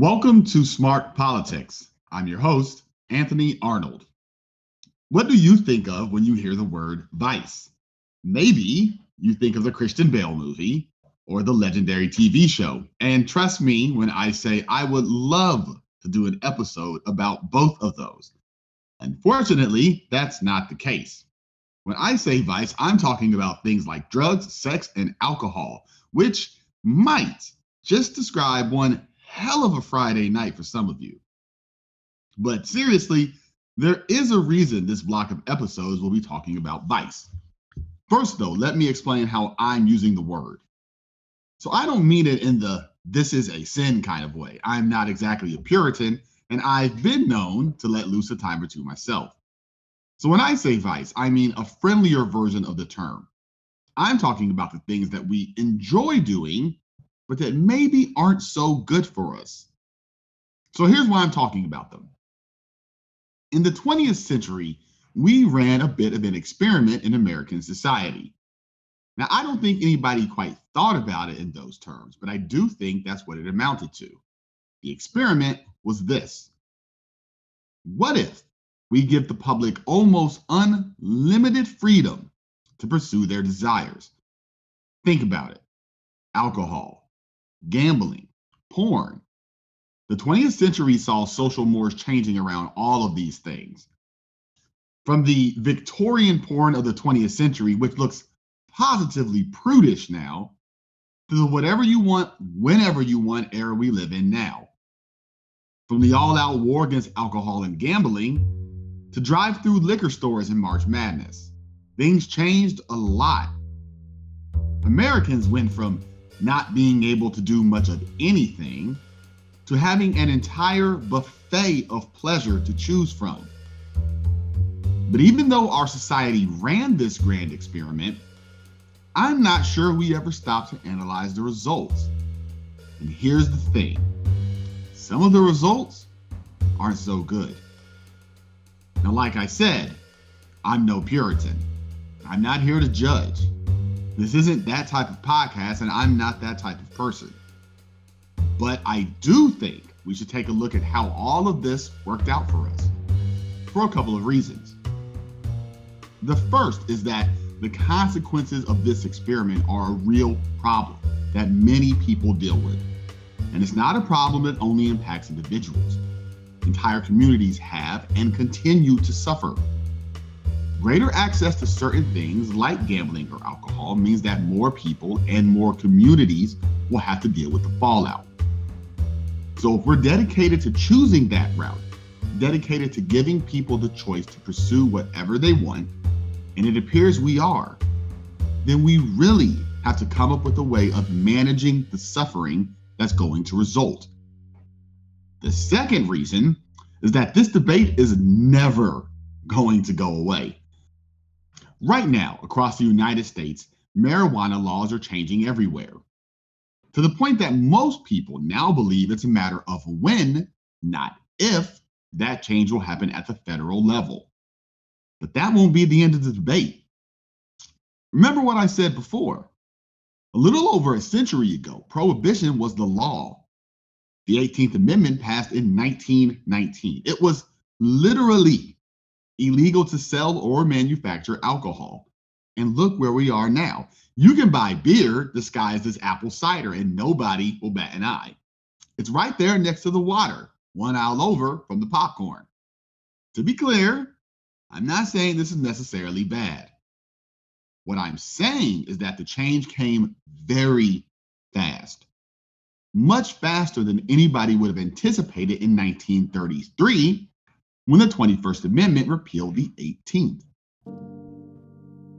Welcome to Smart Politix. I'm your host, Anthony Arnold. What do you think of when you hear the word vice? Maybe you think of the Christian Bale movie or the legendary TV show. And trust me when I say I would love to do an episode about both of those. Unfortunately, that's not the case. When I say vice, I'm talking about things like drugs, sex, and alcohol, which might just describe one hell of a Friday night for some of you. But seriously, there is a reason this block of episodes will be talking about vice. First, though, let me explain how I'm using the word. So I don't mean it in the this is a sin kind of way. I'm not exactly a Puritan, and I've been known to let loose a time or two myself. So when I say vice, I mean a friendlier version of the term. I'm talking about the things that we enjoy doing but that maybe aren't so good for us. So here's why I'm talking about them. In the 20th century, we ran a bit of an experiment in American society. Now, I don't think anybody quite thought about it in those terms, but I do think that's what it amounted to. The experiment was this What if we give the public almost unlimited freedom to pursue their desires? Think about it alcohol, gambling, porn. The 20th century saw social mores changing around all of these things. From the Victorian porn of the 20th century, which looks positively prudish now, to the whatever you want, whenever you want era we live in now. From the all out war against alcohol and gambling to drive through liquor stores in March Madness. Things changed a lot. Americans went from not being able to do much of anything to having an entire buffet of pleasure to choose from. But even though our society ran this grand experiment, I'm not sure we ever stopped to analyze the results. And here's the thing some of the results aren't so good. Now, like I said, I'm no Puritan. I'm not here to judge. This isn't that type of podcast, and I'm not that type of person. But I do think we should take a look at how all of this worked out for us for a couple of reasons. The first is that the consequences of this experiment are a real problem that many people deal with. And it's not a problem that only impacts individuals. Entire communities have and continue to suffer Greater access to certain things like gambling or alcohol means that more people and more communities will have to deal with the fallout. So, if we're dedicated to choosing that route, dedicated to giving people the choice to pursue whatever they want, and it appears we are, then we really have to come up with a way of managing the suffering that's going to result. The second reason is that this debate is never going to go away. Right now, across the United States, marijuana laws are changing everywhere. To the point that most people now believe it's a matter of when, not if, that change will happen at the federal level. But that won't be the end of the debate. Remember what I said before. A little over a century ago, prohibition was the law. The 18th Amendment passed in 1919. It was literally illegal to sell or manufacture alcohol. And look where we are now. You can buy beer disguised as apple cider and nobody will bat an eye. It's right there next to the water, one aisle over from the popcorn. To be clear, I'm not saying this is necessarily bad. What I'm saying is that the change came very fast, much faster than anybody would have anticipated in 1933 when the 21st Amendment repealed the 18th.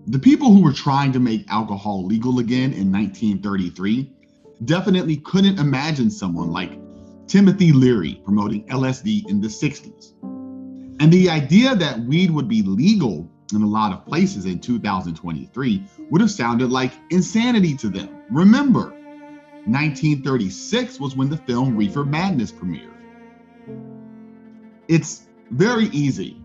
The people who were trying to make alcohol legal again in 1933 definitely couldn't imagine someone like Timothy Leary promoting LSD in the 60s. And the idea that weed would be legal in a lot of places in 2023 would have sounded like insanity to them. Remember, 1936 was when the film Reefer Madness premiered. It's very easy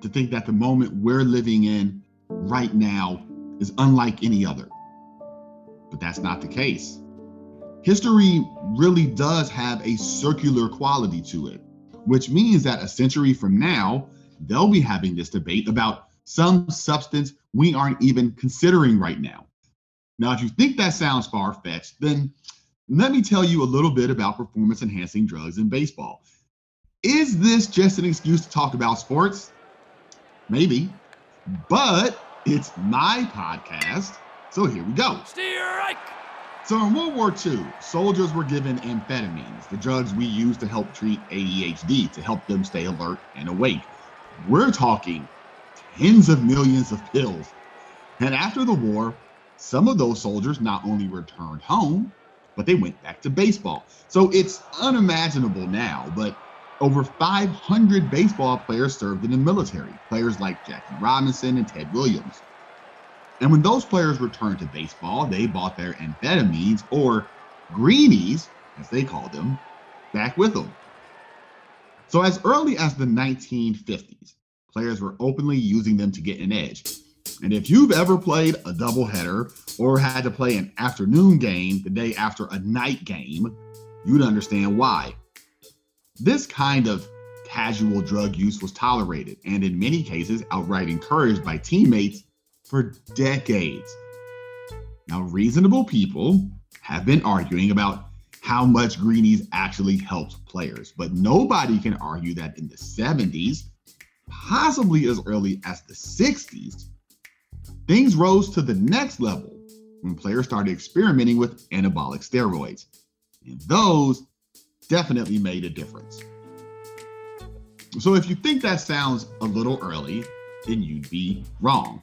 to think that the moment we're living in right now is unlike any other. But that's not the case. History really does have a circular quality to it, which means that a century from now, they'll be having this debate about some substance we aren't even considering right now. Now, if you think that sounds far fetched, then let me tell you a little bit about performance enhancing drugs in baseball. Is this just an excuse to talk about sports? Maybe, but it's my podcast, so here we go. Strike! So in World War II, soldiers were given amphetamines, the drugs we use to help treat ADHD to help them stay alert and awake. We're talking tens of millions of pills. And after the war, some of those soldiers not only returned home, but they went back to baseball. So it's unimaginable now, but over 500 baseball players served in the military, players like Jackie Robinson and Ted Williams. And when those players returned to baseball, they bought their amphetamines or greenies, as they called them, back with them. So as early as the 1950s, players were openly using them to get an edge. And if you've ever played a doubleheader or had to play an afternoon game the day after a night game, you'd understand why. This kind of casual drug use was tolerated and, in many cases, outright encouraged by teammates for decades. Now, reasonable people have been arguing about how much greenies actually helped players, but nobody can argue that in the 70s, possibly as early as the 60s, things rose to the next level when players started experimenting with anabolic steroids. And those definitely made a difference. So if you think that sounds a little early, then you'd be wrong.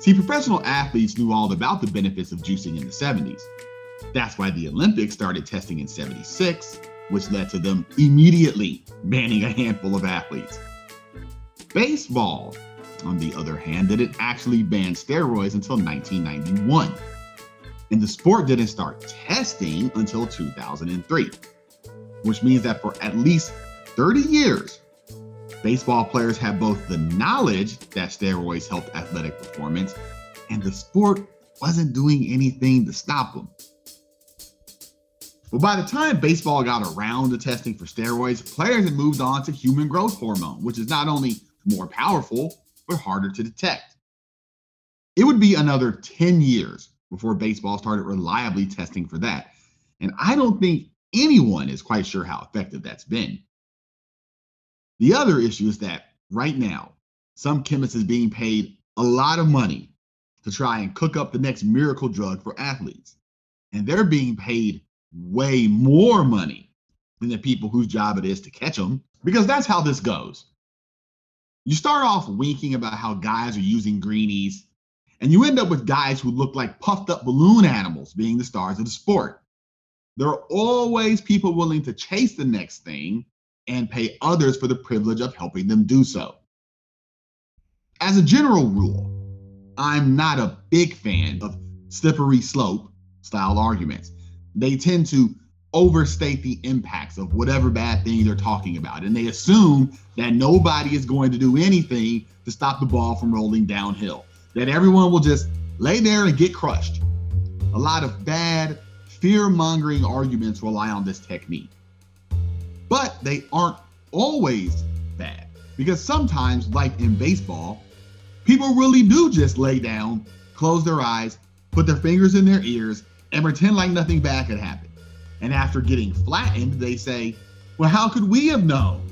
See, professional athletes knew all about the benefits of juicing in the 70s. That's why the Olympics started testing in 76, which led to them immediately banning a handful of athletes. Baseball, on the other hand, didn't actually ban steroids until 1991. And the sport didn't start testing until 2003, which means that for at least 30 years, baseball players had both the knowledge that steroids helped athletic performance and the sport wasn't doing anything to stop them. But by the time baseball got around to testing for steroids, players had moved on to human growth hormone, which is not only more powerful, but harder to detect. It would be another 10 years before baseball started reliably testing for that. And I don't think anyone is quite sure how effective that's been. The other issue is that right now, some chemist is being paid a lot of money to try and cook up the next miracle drug for athletes. And they're being paid way more money than the people whose job it is to catch them, because that's how this goes. You start off winking about how guys are using greenies, and you end up with guys who look like puffed up balloon animals being the stars of the sport. There are always people willing to chase the next thing and pay others for the privilege of helping them do so. As a general rule, I'm not a big fan of slippery slope style arguments. They tend to overstate the impacts of whatever bad thing they're talking about. And they assume that nobody is going to do anything to stop the ball from rolling downhill, that everyone will just lay there and get crushed. A lot of bad, fear mongering arguments rely on this technique. But they aren't always bad because sometimes, like in baseball, people really do just lay down, close their eyes, put their fingers in their ears, and pretend like nothing bad could happen. And after getting flattened, they say, well, how could we have known?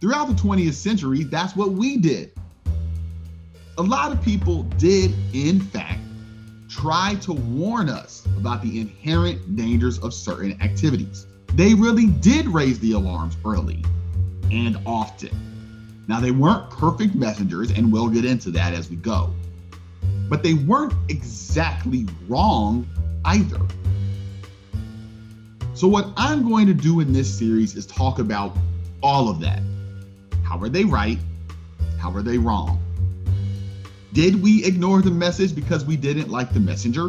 Throughout the 20th century, that's what we did. A lot of people did, in fact, try to warn us about the inherent dangers of certain activities. They really did raise the alarms early and often. Now, they weren't perfect messengers, and we'll get into that as we go. But they weren't exactly wrong either. So, what I'm going to do in this series is talk about all of that. How are they right? How are they wrong? Did we ignore the message because we didn't like the messenger?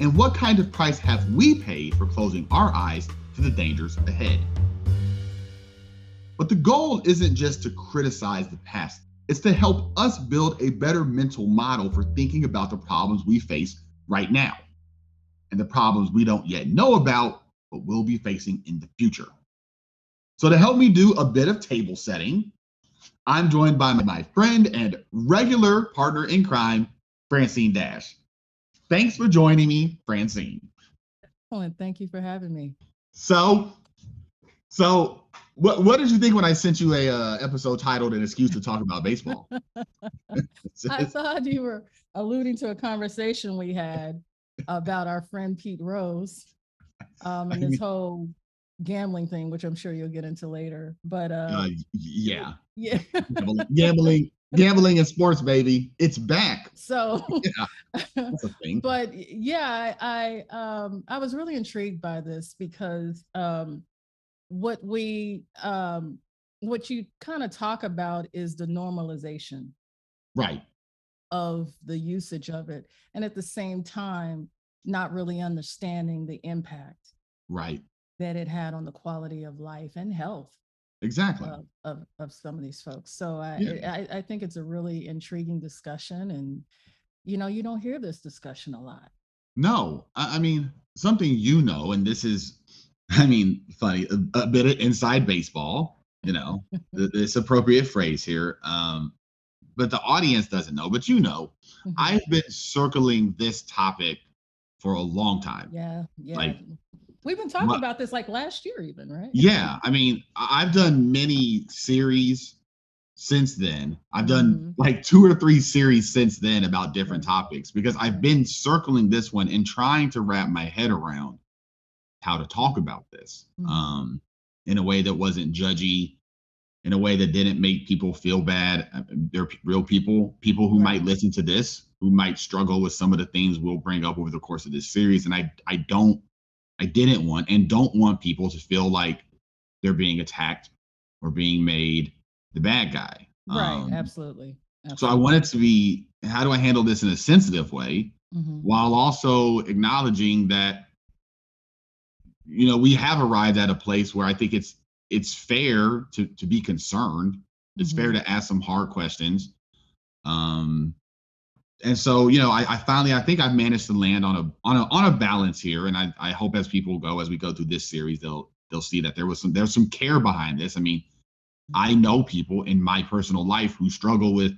And what kind of price have we paid for closing our eyes to the dangers ahead? But the goal isn't just to criticize the past, it's to help us build a better mental model for thinking about the problems we face right now. and the problems we don't yet know about, but will be facing in the future. So, to help me do a bit of table setting, I'm joined by my friend and regular partner in crime, Francine Dash. Thanks for joining me, Francine. Excellent. Thank you for having me. So, so what what did you think when I sent you a uh, episode titled "An Excuse to Talk About Baseball"? I thought you were alluding to a conversation we had about our friend Pete Rose um, and this whole gambling thing, which I'm sure you'll get into later. But uh, uh yeah, yeah, gambling, gambling, in sports, baby, it's back. So, yeah. But yeah, I um I was really intrigued by this because um what we um what you kind of talk about is the normalization, right, of the usage of it, and at the same time, not really understanding the impact, right that it had on the quality of life and health exactly. of, of, of some of these folks. So I, yeah. I i think it's a really intriguing discussion and you know you don't hear this discussion a lot. No i, I mean something you know and this is i mean funny a, a bit of inside baseball you know this appropriate phrase here um but the audience doesn't know but you know mm-hmm. i've been circling this topic for a long time. Yeah yeah. Like We've been talking My, about this like last year, even, right? Yeah. I mean, I've done many series since then. I've done mm-hmm. like two or three series since then about different topics because I've been circling this one and trying to wrap my head around how to talk about this mm-hmm. um, in a way that wasn't judgy, in a way that didn't make people feel bad. Uh, they're real people, people who right. might listen to this, who might struggle with some of the things we'll bring up over the course of this series. And I, I don't I didn't want and don't want people to feel like they're being attacked or being made the bad guy. Right, um, absolutely. absolutely. So I wanted to be how do I handle this in a sensitive way mm-hmm. while also acknowledging that you know we have arrived at a place where I think it's it's fair to to be concerned. It's mm-hmm. fair to ask some hard questions. Um and so you know I, I, finally i think i've managed to land on a on a on a balance here. And i i hope as people go as we go through this series they'll they'll see that there was some there's some care behind this. I mean i know people in my personal life who struggle with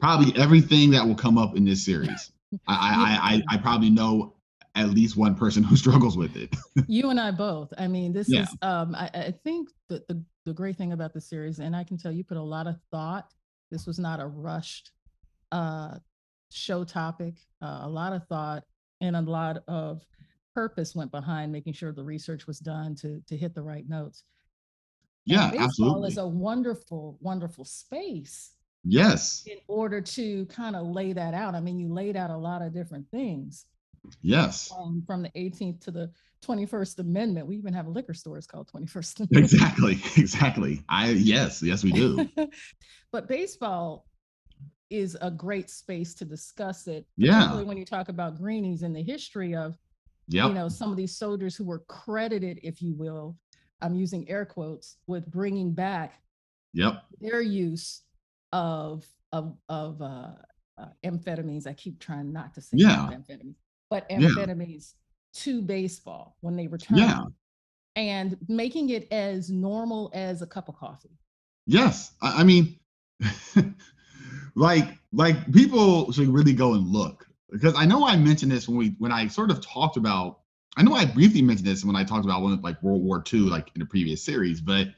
probably everything that will come up in this series. I, I i i probably know at least one person who struggles with it. You and i both. I mean this yeah. is um I, I think the, the the great thing about the series and i can tell you put a lot of thought. This was not a rushed uh, show topic. Uh, a lot of thought and a lot of purpose went behind making sure the research was done to to hit the right notes. Yeah, and baseball absolutely. is a wonderful, wonderful space. Yes. In order to kind of lay that out. I mean, you laid out a lot of different things. Yes. Um, from the 18th to the 21st Amendment. We even have a liquor stores called 21st Amendment. Exactly. Exactly. I yes, yes, we do. but baseball is a great space to discuss it. Yeah. When you talk about greenies and the history of, yep. you know, some of these soldiers who were credited, if you will, I'm using air quotes, with bringing back yep. their use of of of uh, uh, amphetamines. I keep trying not to say yeah. amphetamines, but amphetamines yeah. to baseball when they return. Yeah. And making it as normal as a cup of coffee. Yes. I, I mean, like like people should really go and look because I know I mentioned this when we when I sort of talked about I know I briefly mentioned this when I talked about one like World War II like in the previous series, but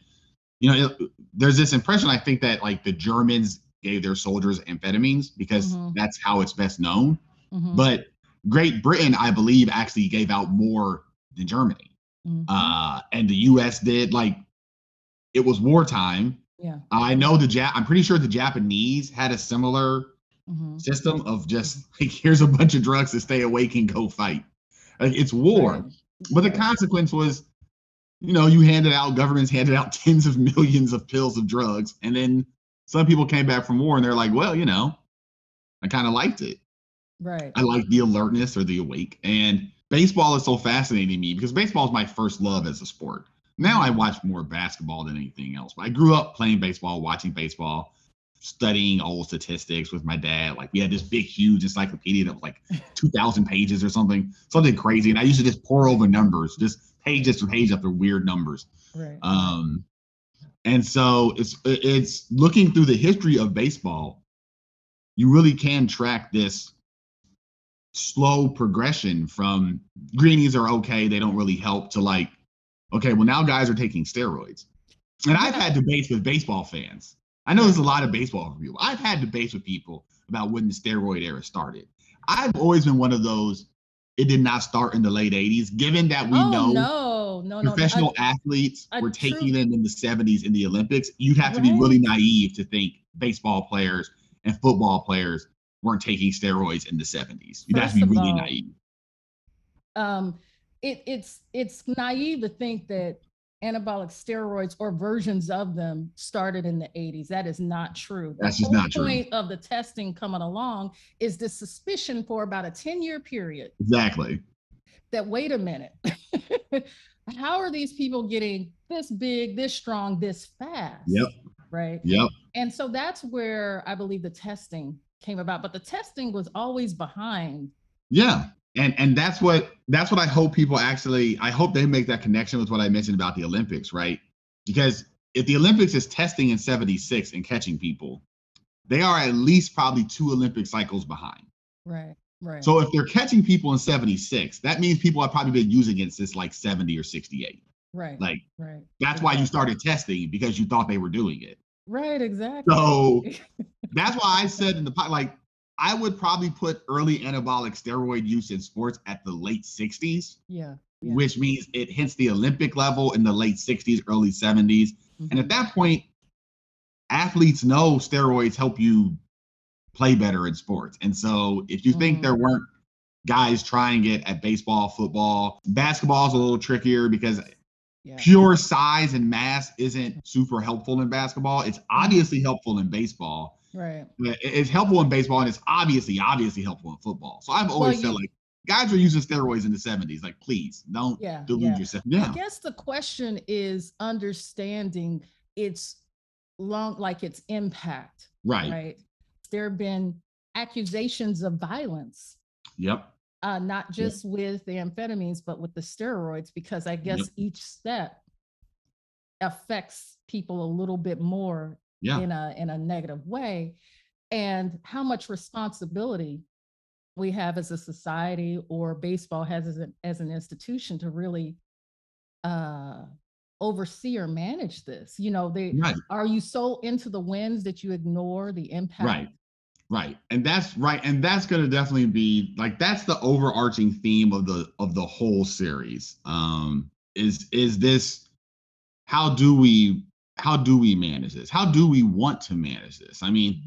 you know it, there's this impression I think that like the Germans gave their soldiers amphetamines because mm-hmm. that's how it's best known, mm-hmm. but Great Britain I believe actually gave out more than Germany, mm-hmm. uh, and the U.S. did like it was wartime yeah. I know the Jap. I'm pretty sure the Japanese had a similar mm-hmm. system of just like here's a bunch of drugs to stay awake and go fight. Like it's war, right. but the consequence was, you know, you handed out governments handed out tens of millions of pills of drugs, and then some people came back from war and they're like, well, you know, I kind of liked it. Right. I like the alertness or the awake. And baseball is so fascinating to me because baseball is my first love as a sport. Now I watch more basketball than anything else. But I grew up playing baseball, watching baseball. studying old statistics with my dad. Like we had this big, huge encyclopedia that was like 2,000 pages or something, something crazy. And I used to just pore over numbers, just page after page after weird numbers. Right. Um, and so it's it's looking through the history of baseball. You really can track this slow progression from greenies are okay, they don't really help to like, okay, well now guys are taking steroids. And I've had debates with baseball fans. I know there's a lot of baseball people. I've had debates with people about when the steroid era started. I've always been one of those. It did not start in the late 80s, given that we oh, know no, no, professional no. athletes I were taking true- them in the 70s in the Olympics. You'd have to be really naive to think baseball players and football players weren't taking steroids in the 70s. You'd have to be really all, naive. um, it, it's it's naive to think that anabolic steroids or versions of them started in the 80s. That is not true. That's just not true. point of the testing coming along is the suspicion for about a 10 year period Exactly. that wait a minute. How are these people getting this big, this strong, this fast? Yep. Right. Yep. And so that's where I believe the testing came about. But the testing was always behind. Yeah. And and that's what that's what I hope people actually I hope they make that connection with what I mentioned about the Olympics, right? Because if the Olympics is testing in 76 and catching people, they are at least probably two Olympic cycles behind. Right. Right. So if they're catching people in 76, that means people have probably been using it since like 70 or 68. right. Like right. that's why you started testing because you thought they were doing it. Right. Exactly. So that's why I said in the pod, like I would probably put early anabolic steroid use in sports at the late 60s, yeah. Yeah. which means it hits the Olympic level in the late 60s, early 70s. And at Mhm. that point, athletes know steroids help you play better in sports. And so if you think Mm. there weren't guys trying it at baseball, football, basketball is a little trickier because yeah. pure size and mass isn't super helpful in basketball. It's Mm-hmm. obviously helpful in baseball. Right. It's helpful in baseball and it's obviously, obviously helpful in football. So I've always Well, felt you- like guys were using steroids in the 70s. Like, please don't Yeah. delude yeah. yourself. I guess the question is understanding its long, like its impact. Right. Right. There have been accusations of violence Yep. uh, not just with the amphetamines, but with the steroids, because I guess each step affects people a little bit more Yeah. in a in a negative way, and how much responsibility we have as a society or baseball has as an, as an institution to really uh, oversee or manage this. You know, they Right. are you so into the wins that you ignore the impact? Right. Right. And that's right. And that's gonna definitely be like that's the overarching theme of the of the whole series. Um is is this how do we how do we manage this? How do we want to manage this? I mean,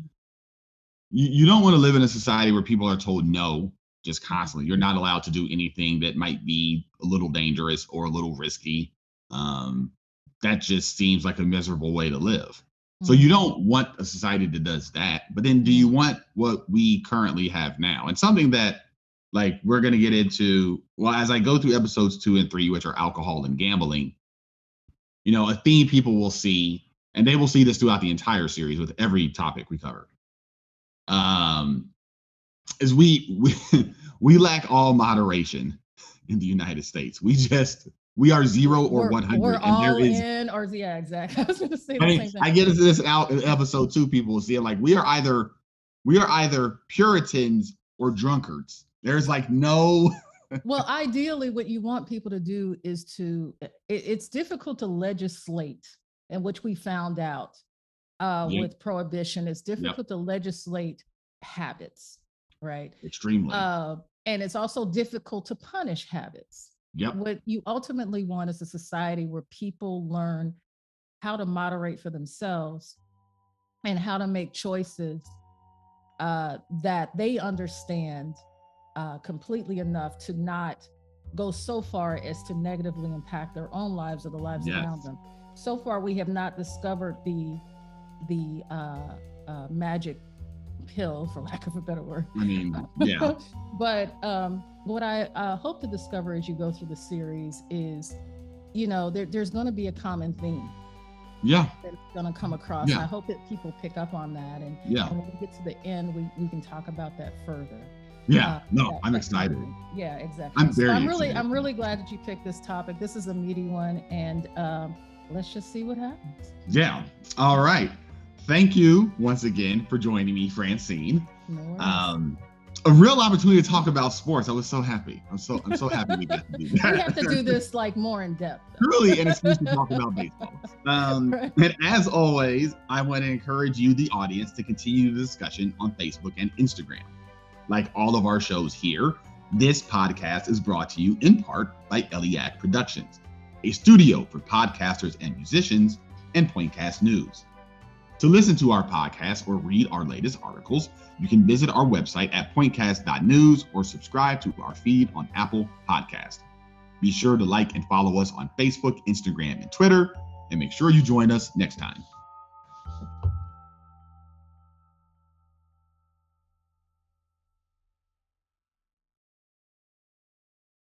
you, you don't want to live in a society where people are told no just constantly. You're not allowed to do anything that might be a little dangerous or a little risky. Um, that just seems like a miserable way to live. So you don't want a society that does that, but then do you want what we currently have now? And something that like we're gonna get into well as I go through episodes two and three, which are alcohol and gambling, you know, a theme people will see, and they will see this throughout the entire series with every topic we cover. Um, is we we we lack all moderation in the United States. We just we are zero or We're- one hundred, We're and all there is in, or yeah, exactly. I was going to say the I same thing. I get into this out in episode two. People will see it like we are either we are either Puritans or drunkards. There's like no well, ideally, what you want people to do is to. It, it's difficult to legislate, and which we found out uh, Yep. with prohibition. It's difficult to legislate habits, right? extremely. Uh, and it's also difficult to punish habits. yep. What you ultimately want is a society where people learn how to moderate for themselves and how to make choices uh, that they understand uh, completely enough to not go so far as to negatively impact their own lives or the lives around them. So far, we have not discovered the the uh, uh, magic pill, for lack of a better word. I mean, yeah. but um, what I uh, hope to discover as you go through the series is, you know, there, there's going to be a common theme. Yeah. That's gonna come across. Yeah. I hope that people pick up on that. And, yeah. and when we get to the end, we, we can talk about that further. Yeah, uh, no, that, I'm excited. Yeah, exactly. I'm very. So I'm really, excited. I'm really glad that you picked this topic. This is a meaty one, and um, let's just see what happens. Yeah. All right. Thank you once again for joining me, Francine. No um, a real opportunity to talk about sports. I was so happy. I'm so I'm so happy we got to do that. we have to do this like more in depth. Truly an excuse to talk about baseball. Um, right. And as always, I want to encourage you, the audience, to continue the discussion on Facebook and Instagram. Like all of our shows here, this podcast is brought to you in part by Eliac Productions, a studio for podcasters and musicians, and Pointcast News. To listen to our podcast or read our latest articles, you can visit our website at pointcast.news or subscribe to our feed on Apple Podcast. Be sure to like and follow us on Facebook, Instagram, and Twitter, and make sure you join us next time.